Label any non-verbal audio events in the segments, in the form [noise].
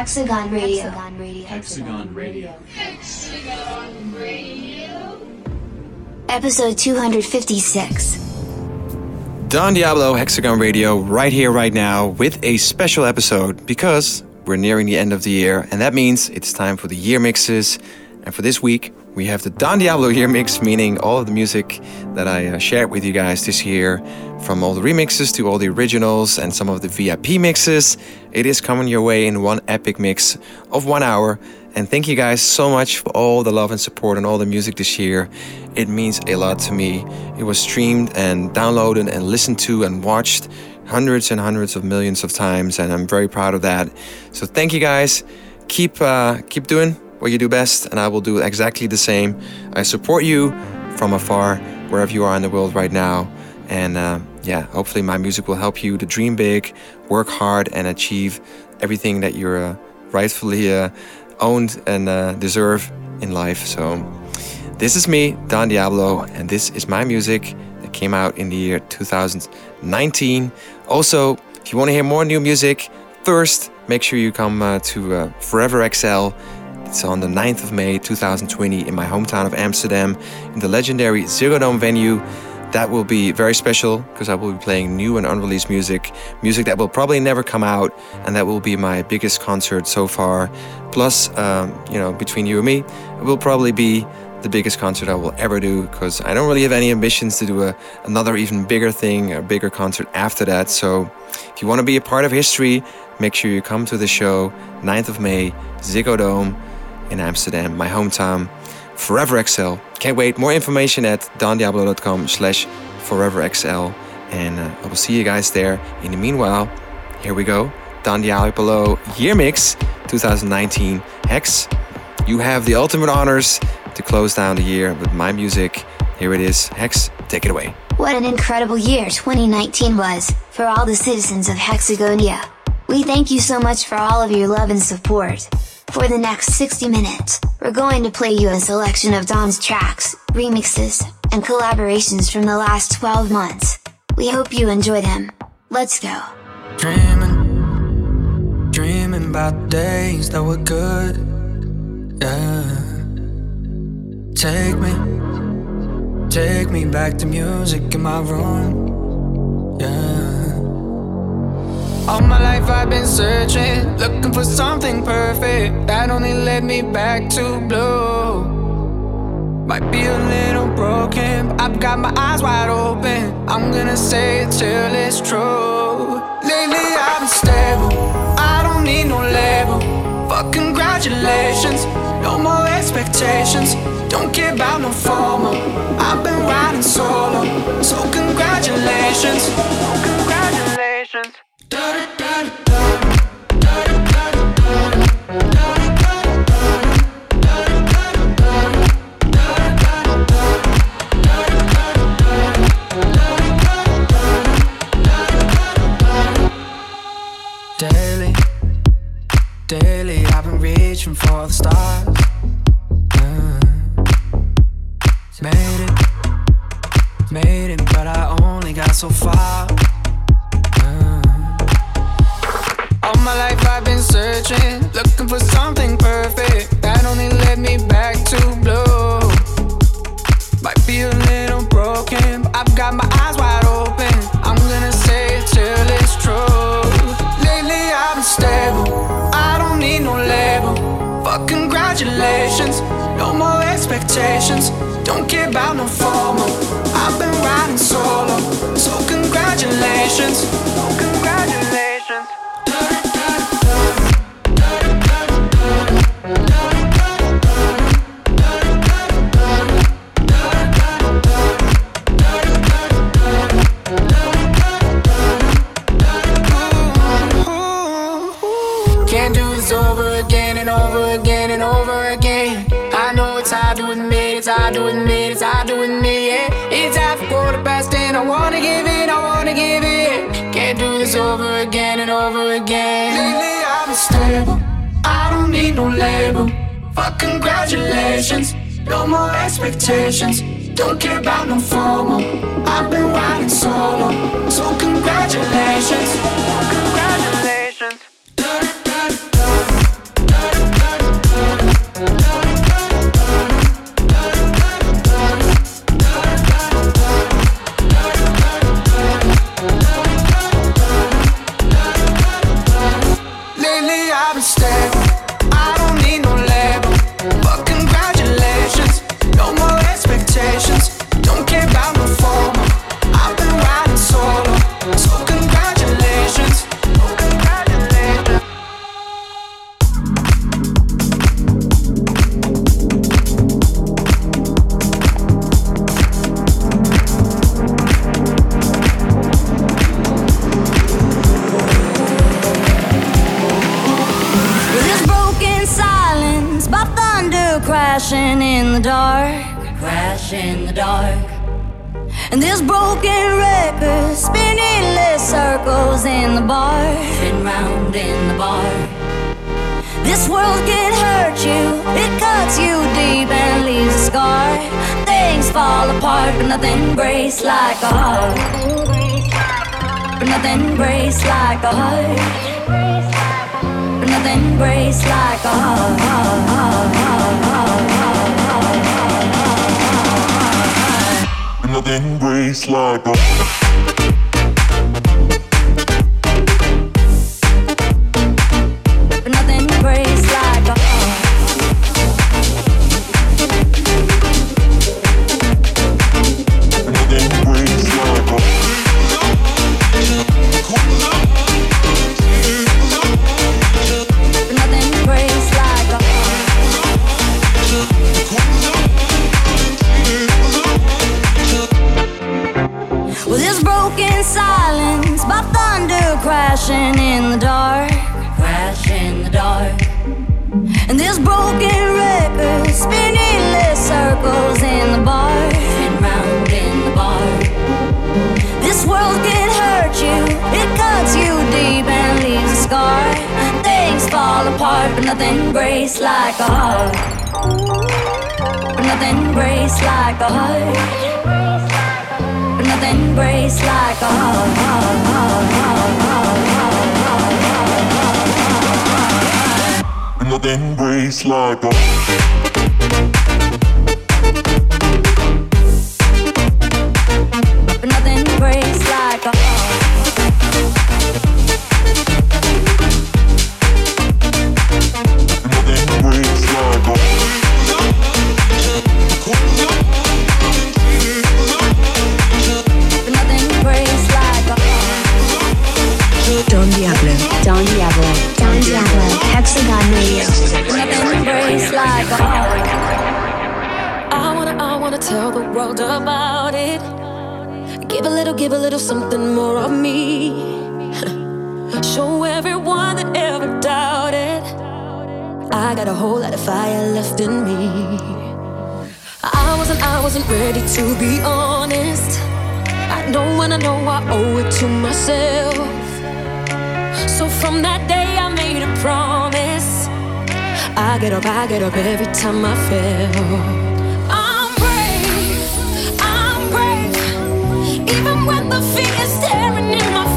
Diablo, Hexagon Radio. Hexagon Radio. Episode 256. Don Diablo Hexagon Radio right here, right now, with a special episode because we're nearing the end of the year, and that means it's time for the year mixes. And for this week, we have the Don Diablo year mix, meaning all of the music that I uh, shared with you guys this year, from all the remixes to all the originals and some of the VIP mixes. It is coming your way in one epic mix of one hour. And thank you guys so much for all the love and support and all the music this year. It means a lot to me. It was streamed and downloaded and listened to and watched hundreds and hundreds of millions of times, and I'm very proud of that. So thank you guys. Keep uh, keep doing what you do best, and I will do exactly the same. I support you from afar, wherever you are in the world right now. And uh, yeah, hopefully my music will help you to dream big, work hard, and achieve everything that you're uh, rightfully uh, owned and uh, deserve in life. So this is me, Don Diablo, and this is my music that came out in the year 2019. Also, if you want to hear more new music, first make sure you come uh, to uh, Forever XL. It's on the 9th of May 2020 in my hometown of Amsterdam in the legendary Ziggo Dome venue. That will be very special because I will be playing new and unreleased music, music that will probably never come out, and that will be my biggest concert so far. Plus, um, you know, between you and me, it will probably be the biggest concert I will ever do because I don't really have any ambitions to do a, another even bigger thing, a bigger concert after that. So, if you want to be a part of history, make sure you come to the show 9th of May, Ziggo Dome in Amsterdam, my hometown. Forever XL. Can't wait. More information at dondiablo.com slash foreverxl. And uh, I will see you guys there. In the meanwhile, here we go. Don Diablo Year Mix 2019. Hex, you have the ultimate honors to close down the year with my music. Here it is. Hex, take it away. What an incredible year 2019 was for all the citizens of Hexagonia. We thank you so much for all of your love and support. For the next 60 minutes, we're going to play you a selection of Don's tracks, remixes, and collaborations from the last 12 months. We hope you enjoy them. Let's go. Dreaming, dreaming about days that were good. Yeah. Take me, take me back to music in my room. Yeah. All my life I've been searching, looking for something perfect that only led me back to blue. Might be a little broken, but I've got my eyes wide open. I'm gonna say it till it's true. Lately I've been stable, I don't need no label. Fuck congratulations, no more expectations. Don't care about no formal. I've been riding solo, so congratulations, congratulations. Reaching for the stars. Yeah. Made it, made it, but I only got so far. Yeah. All my life I've been searching, looking for something perfect that only led me back to blue. Might be a little broken, but I've got my eyes wide open. I'm gonna say it till it's true. Lately I've been stable, congratulations, no more expectations. Don't care about no formal. I've been riding solo, so congratulations, over again and over again. I know it's hard to admit, it's hard to admit, it's hard to admit, yeah. It's half a quarter past ten, I wanna give it, I wanna give it. Can't do this over again and over again. Lately I'm stable, I don't need no label. Fuck congratulations, no more expectations. Don't care about no formal. I've been riding solo, so congratulations. And this broken record spinning less circles in the bar, spin round in the bar. This world can hurt you, it cuts you deep and leaves a scar. Things fall apart, but nothing breaks like a heart. But nothing breaks like a heart. But nothing breaks like a heart. Breaks like a breaks like a heart. Nothing breaks like a heart. Nothing breaks like a heart. Nothing breaks like a Don Diablo. Don Diablo. Don Diablo. Hexagon Radio. But nothing breaks like a heart. I wanna, I wanna tell the world about it. Give a little, give a little something more of me. [laughs] Show everyone that ever doubted. I got a whole lot of fire left in me. I wasn't, I wasn't ready to be honest. I know when I know I owe it to myself. So from that day I made a promise. I get up, I get up every time I fail. I'm brave, I'm brave, even when the fear is staring in my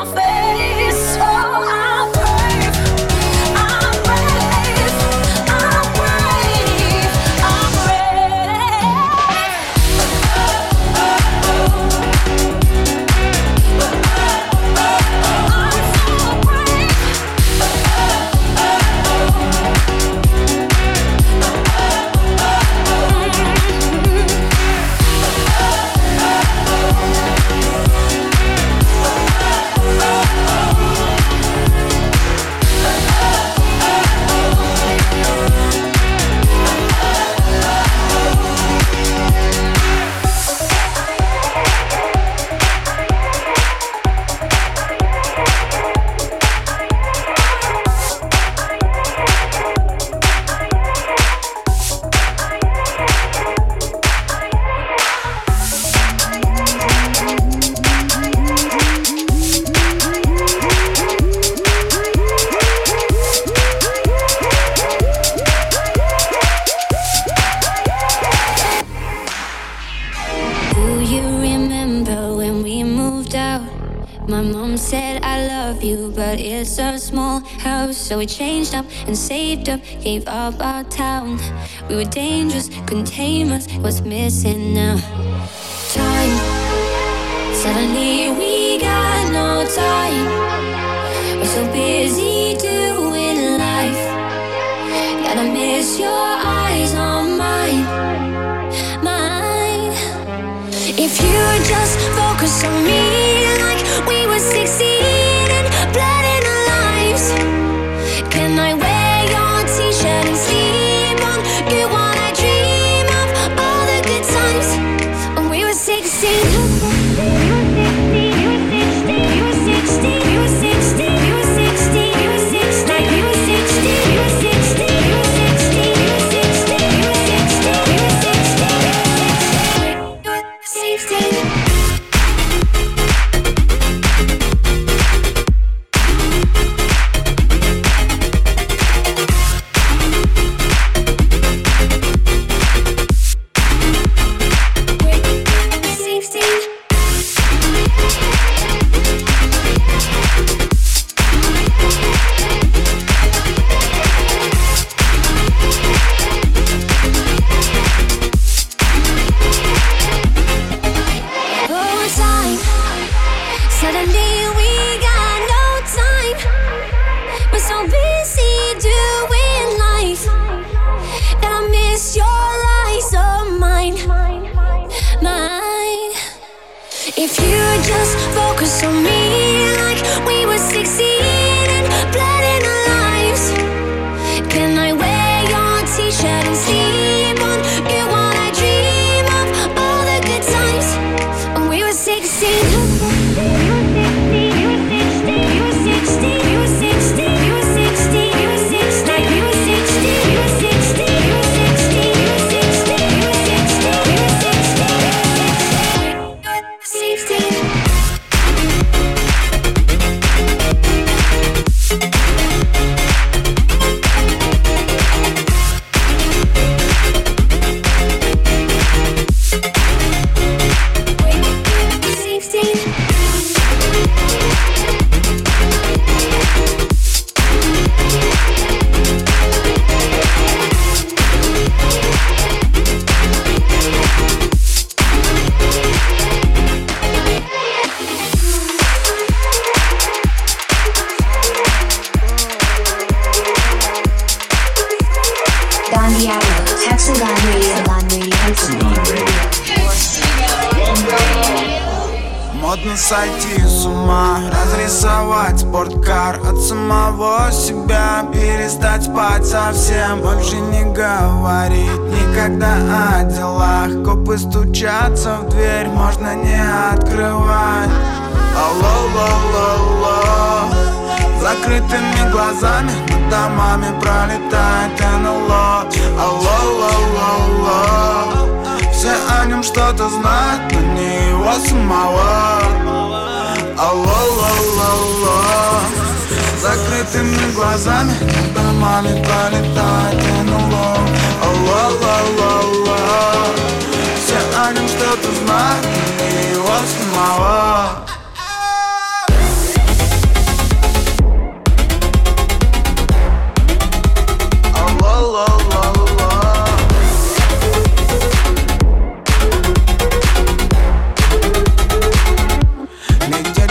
my face we changed up and saved up, gave up our town. We were dangerous, couldn't us, what's missing now?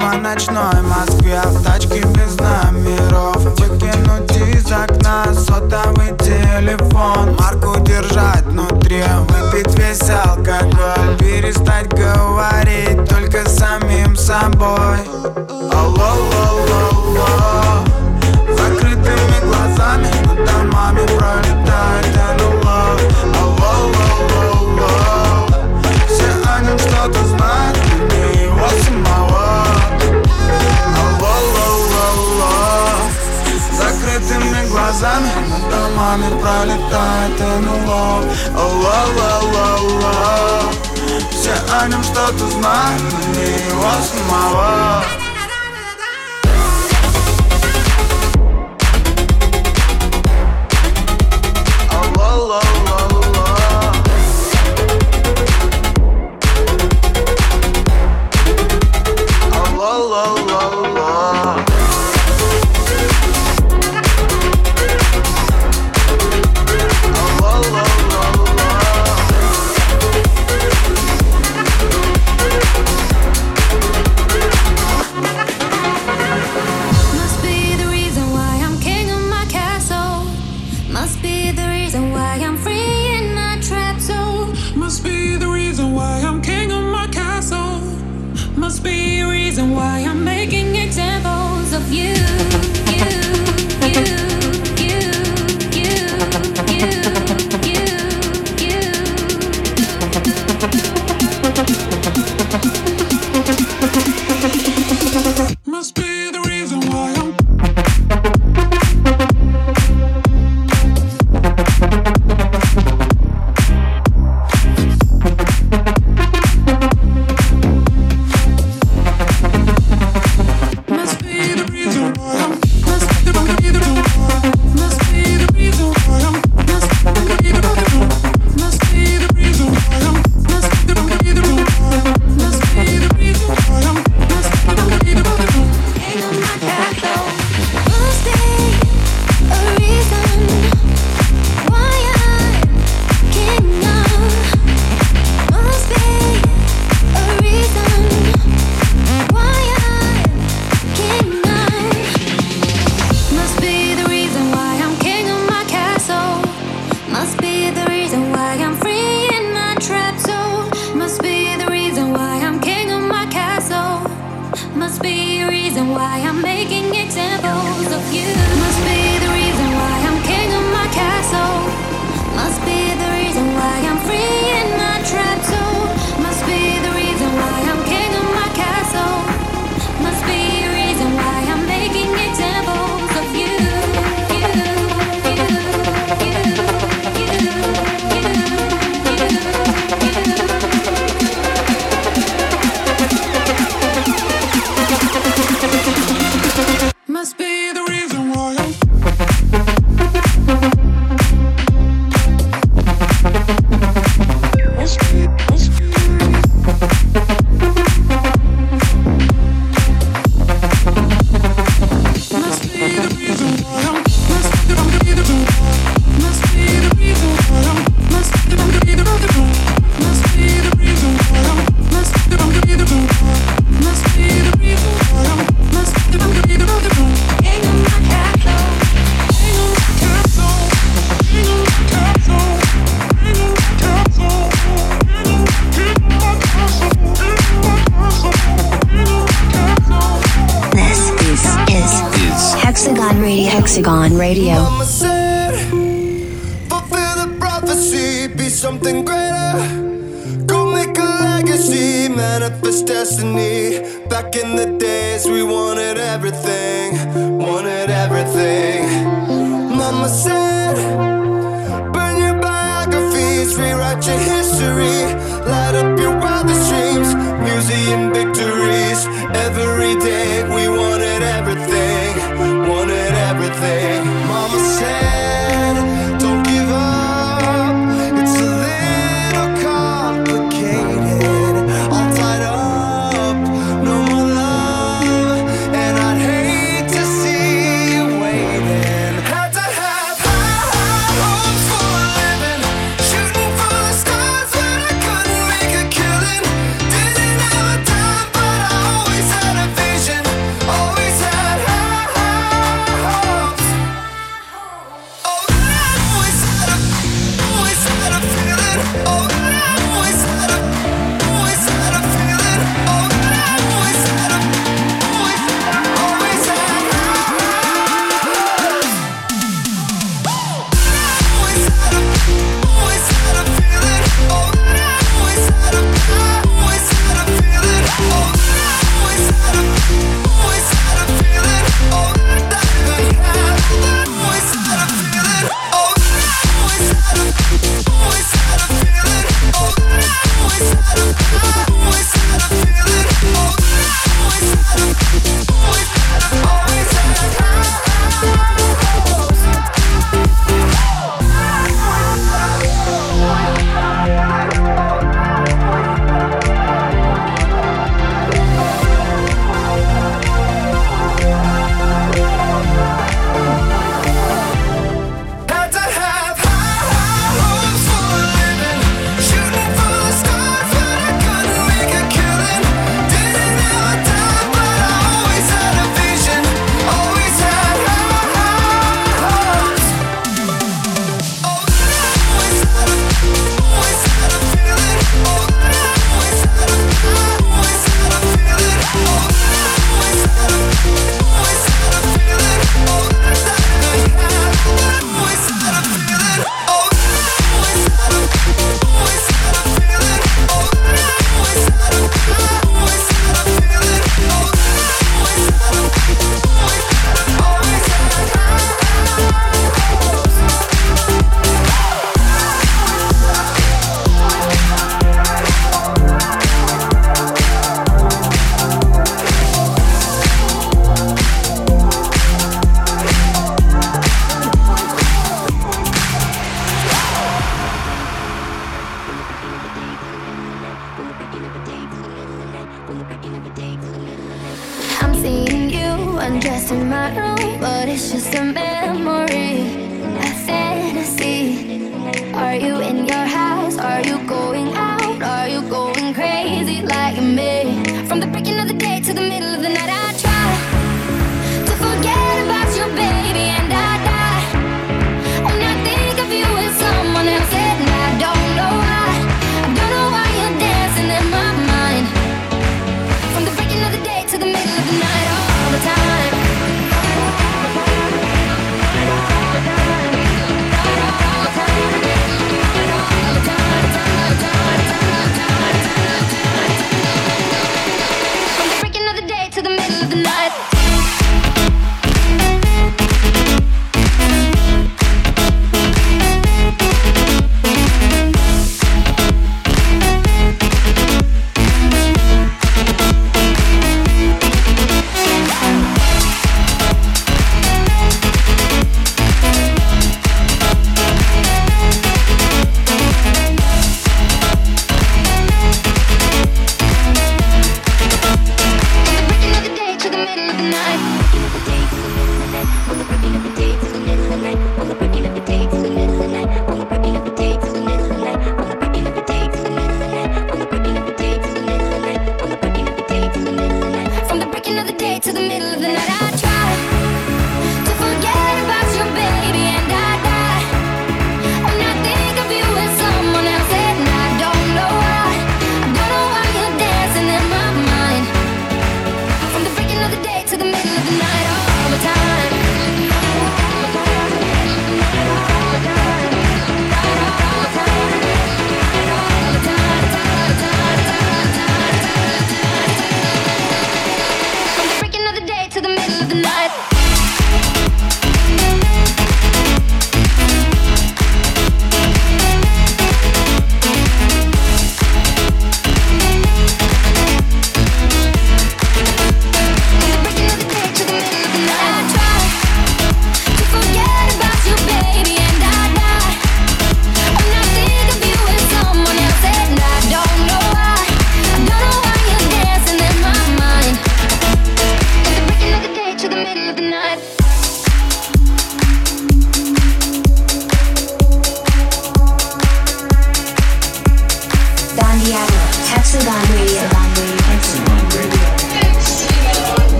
по ночной Москве В тачке без номеров. Выкинуть из окна сотовый телефон. Марку держать внутри Выпить весь алкоголь. Перестать говорить только самим собой. Алло, алло глазами Над домами пролетает НЛО Ла-ла-ла-ла Все о нем что-то знают, но не его самого.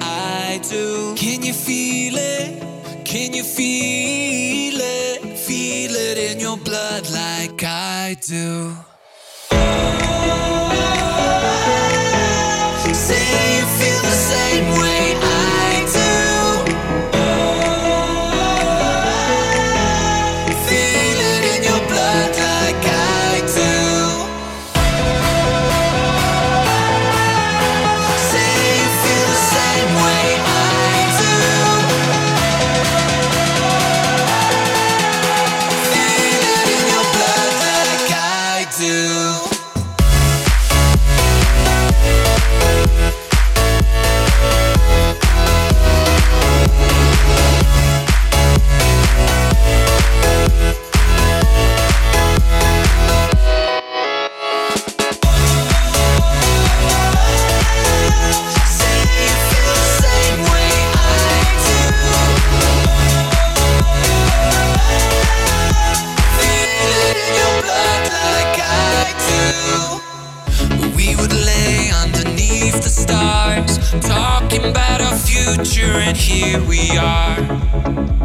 I do. Can you feel it? Can you feel it? Feel it in your blood like I do. and here we are.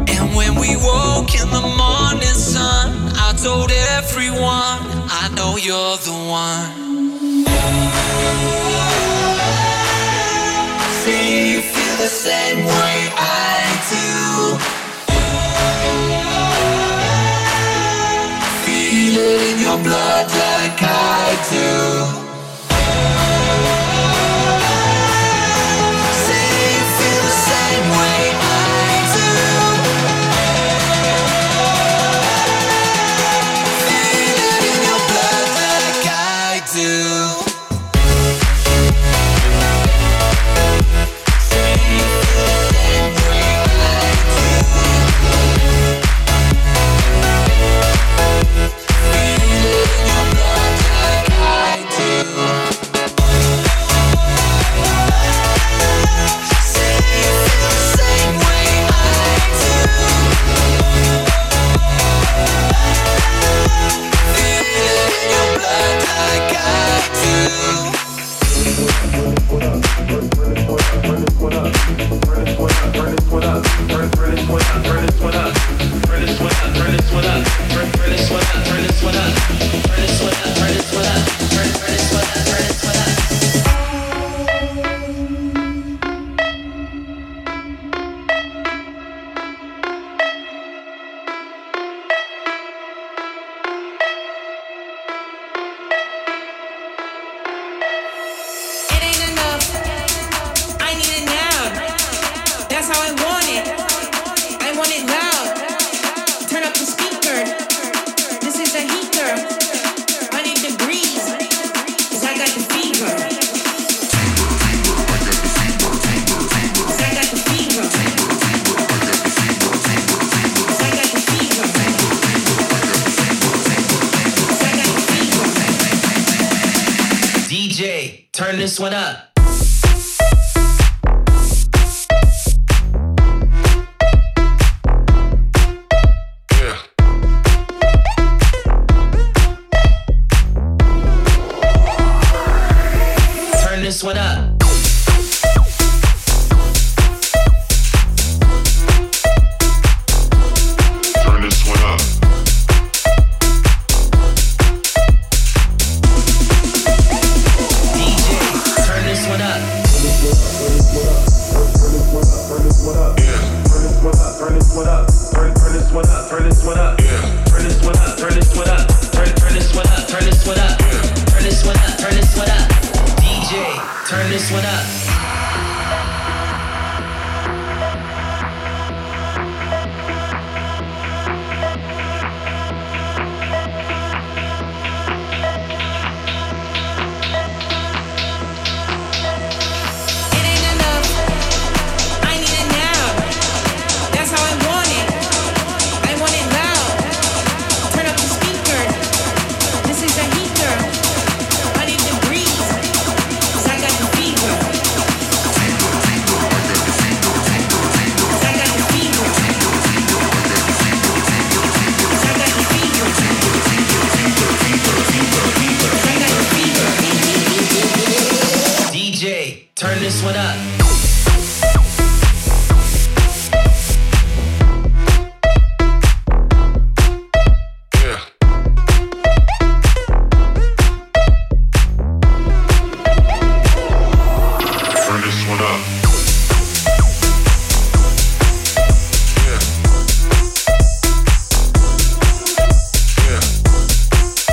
And when we woke in the morning sun, I told everyone, I know you're the one. See, you feel the same way I do. Feel it in your blood like I do.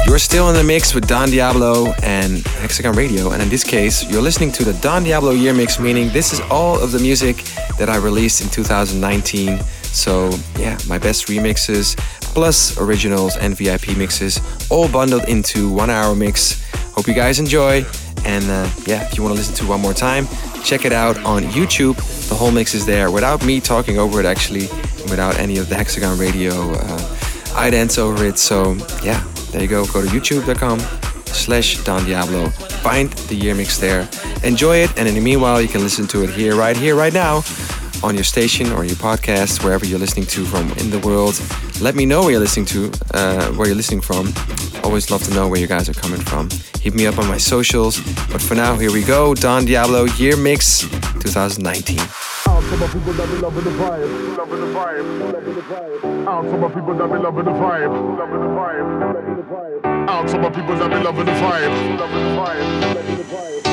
You're still in the mix with Don Diablo and Hexagon Radio, and in this case, you're listening to the Don Diablo Year Mix, meaning this is all of the music that I released in 2019. So, yeah, my best remixes, plus originals and VIP mixes, all bundled into one hour mix. Hope you guys enjoy, and uh, yeah, if you want to listen to one more time, check it out on YouTube. The whole mix is there without me talking over it, actually, without any of the Hexagon Radio uh, idents over it. So yeah, there you go. Go to youtube.com slash Don Diablo. Find the year mix there. Enjoy it. And in the meanwhile, you can listen to it here, right here, right now on your station or your podcast, wherever you're listening to from in the world. Let me know where you're listening to, uh, where you're listening from. Always love to know where you guys are coming from. Hit me up on my socials. But for now, here we go. Don Diablo Year Mix 2019. Out to my people that be loving the vibe, loving the vibe, loving the vibe. Out people that be loving the vibe, loving the vibe, loving the vibe. Out people that be loving the vibe, loving the vibe, loving the vibe.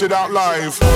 it out live.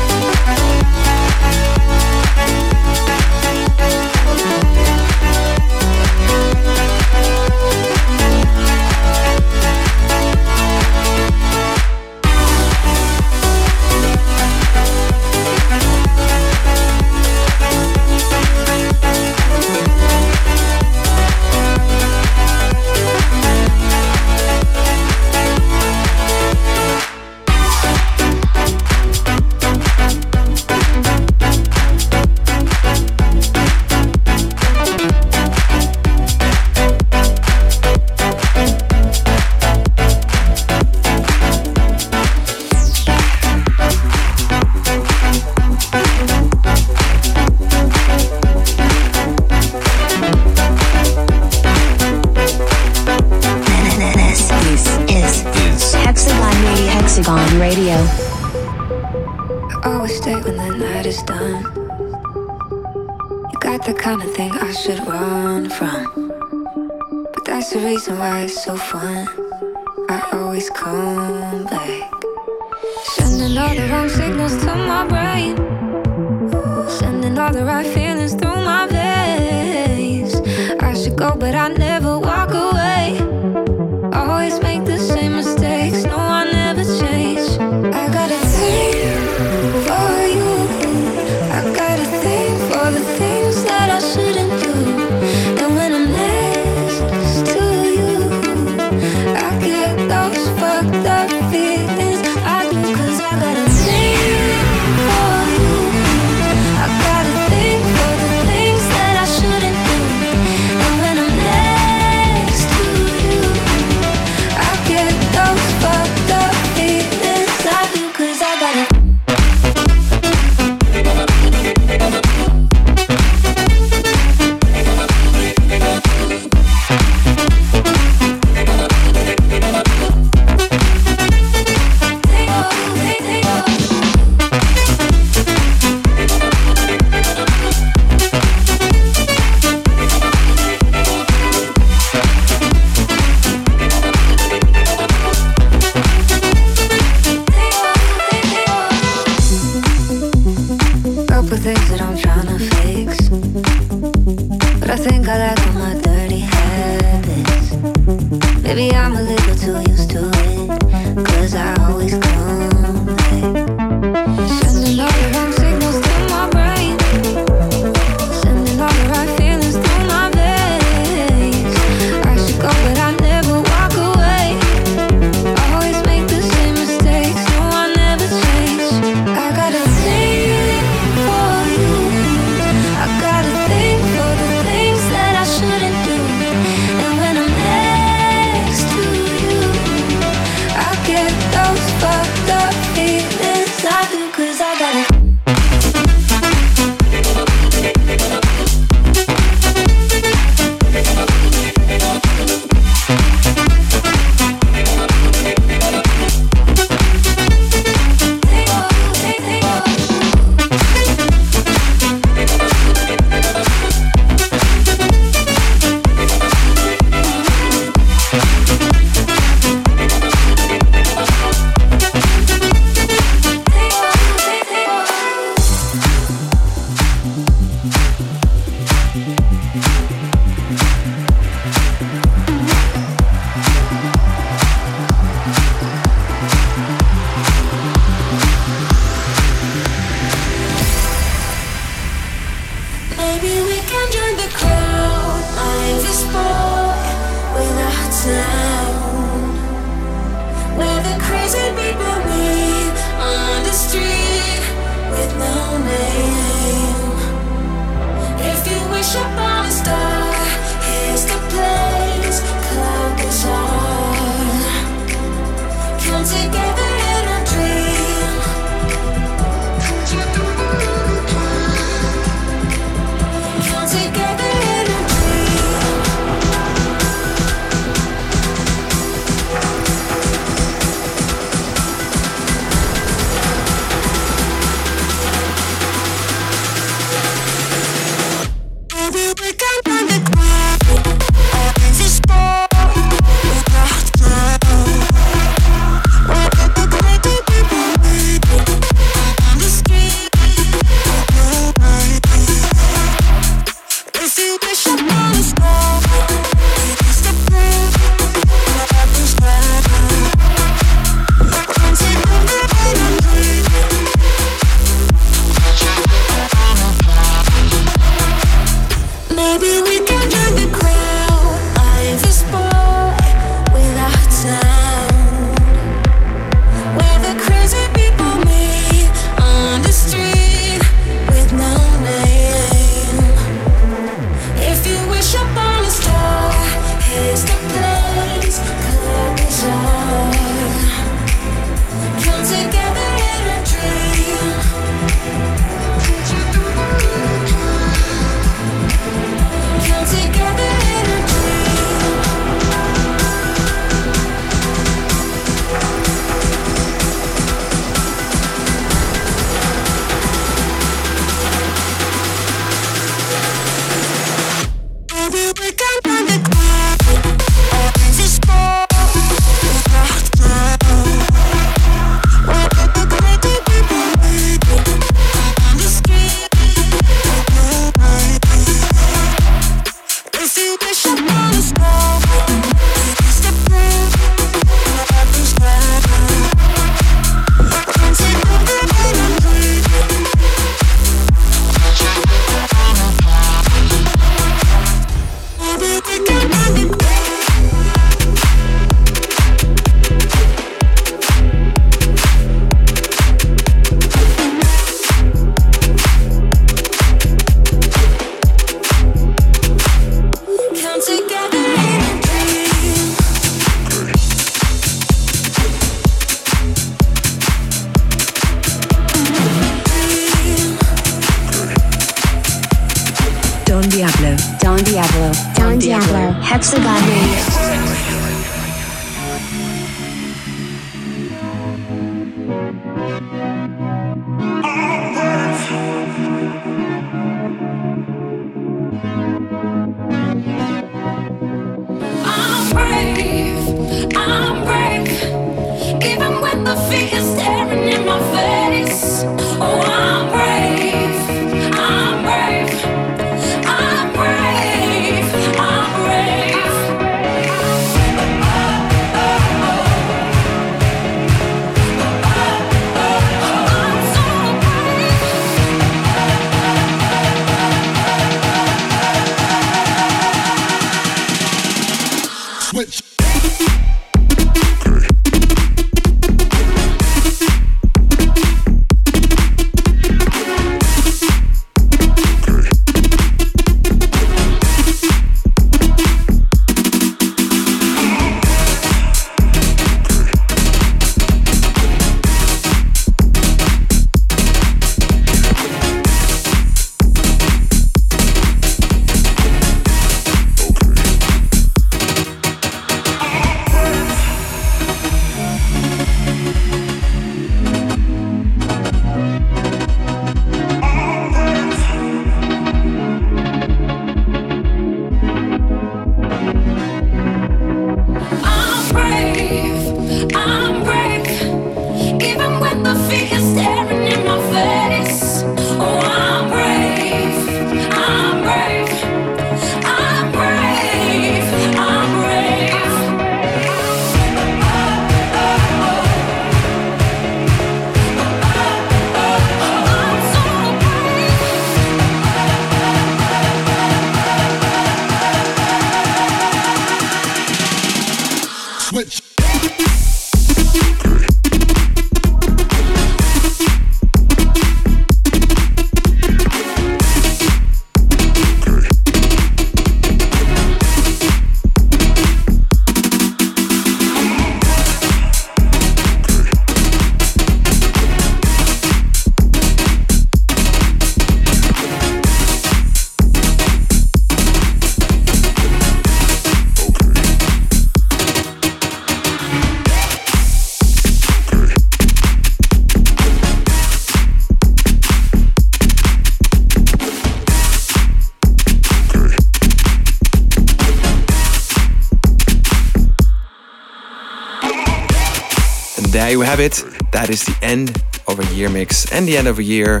Have it. That is the end of a year mix and the end of a year.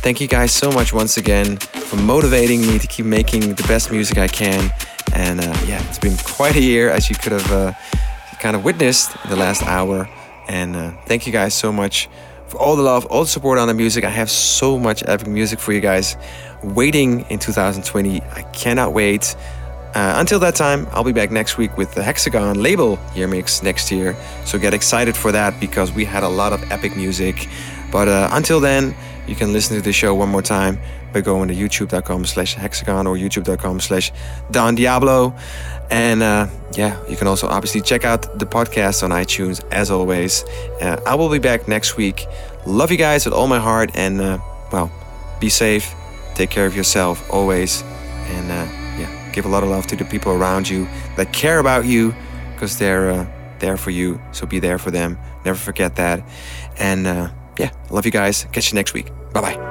Thank you guys so much once again for motivating me to keep making the best music I can. And uh, yeah, it's been quite a year, as you could have uh, kind of witnessed in the last hour. And uh, thank you guys so much for all the love, all the support on the music. I have so much epic music for you guys waiting in 2020. I cannot wait. Uh, until that time, I'll be back next week with the Hexagon label year mix next year. So get excited for that because we had a lot of epic music. But uh, until then, you can listen to the show one more time by going to youtube.com slash hexagon or youtube.com slash Don Diablo. And uh, yeah, you can also obviously check out the podcast on iTunes as always. Uh, I will be back next week. Love you guys with all my heart and uh, well, be safe. Take care of yourself always. Give a lot of love to the people around you that care about you because they're uh, there for you. So be there for them. Never forget that. And uh, yeah, love you guys. Catch you next week. Bye bye.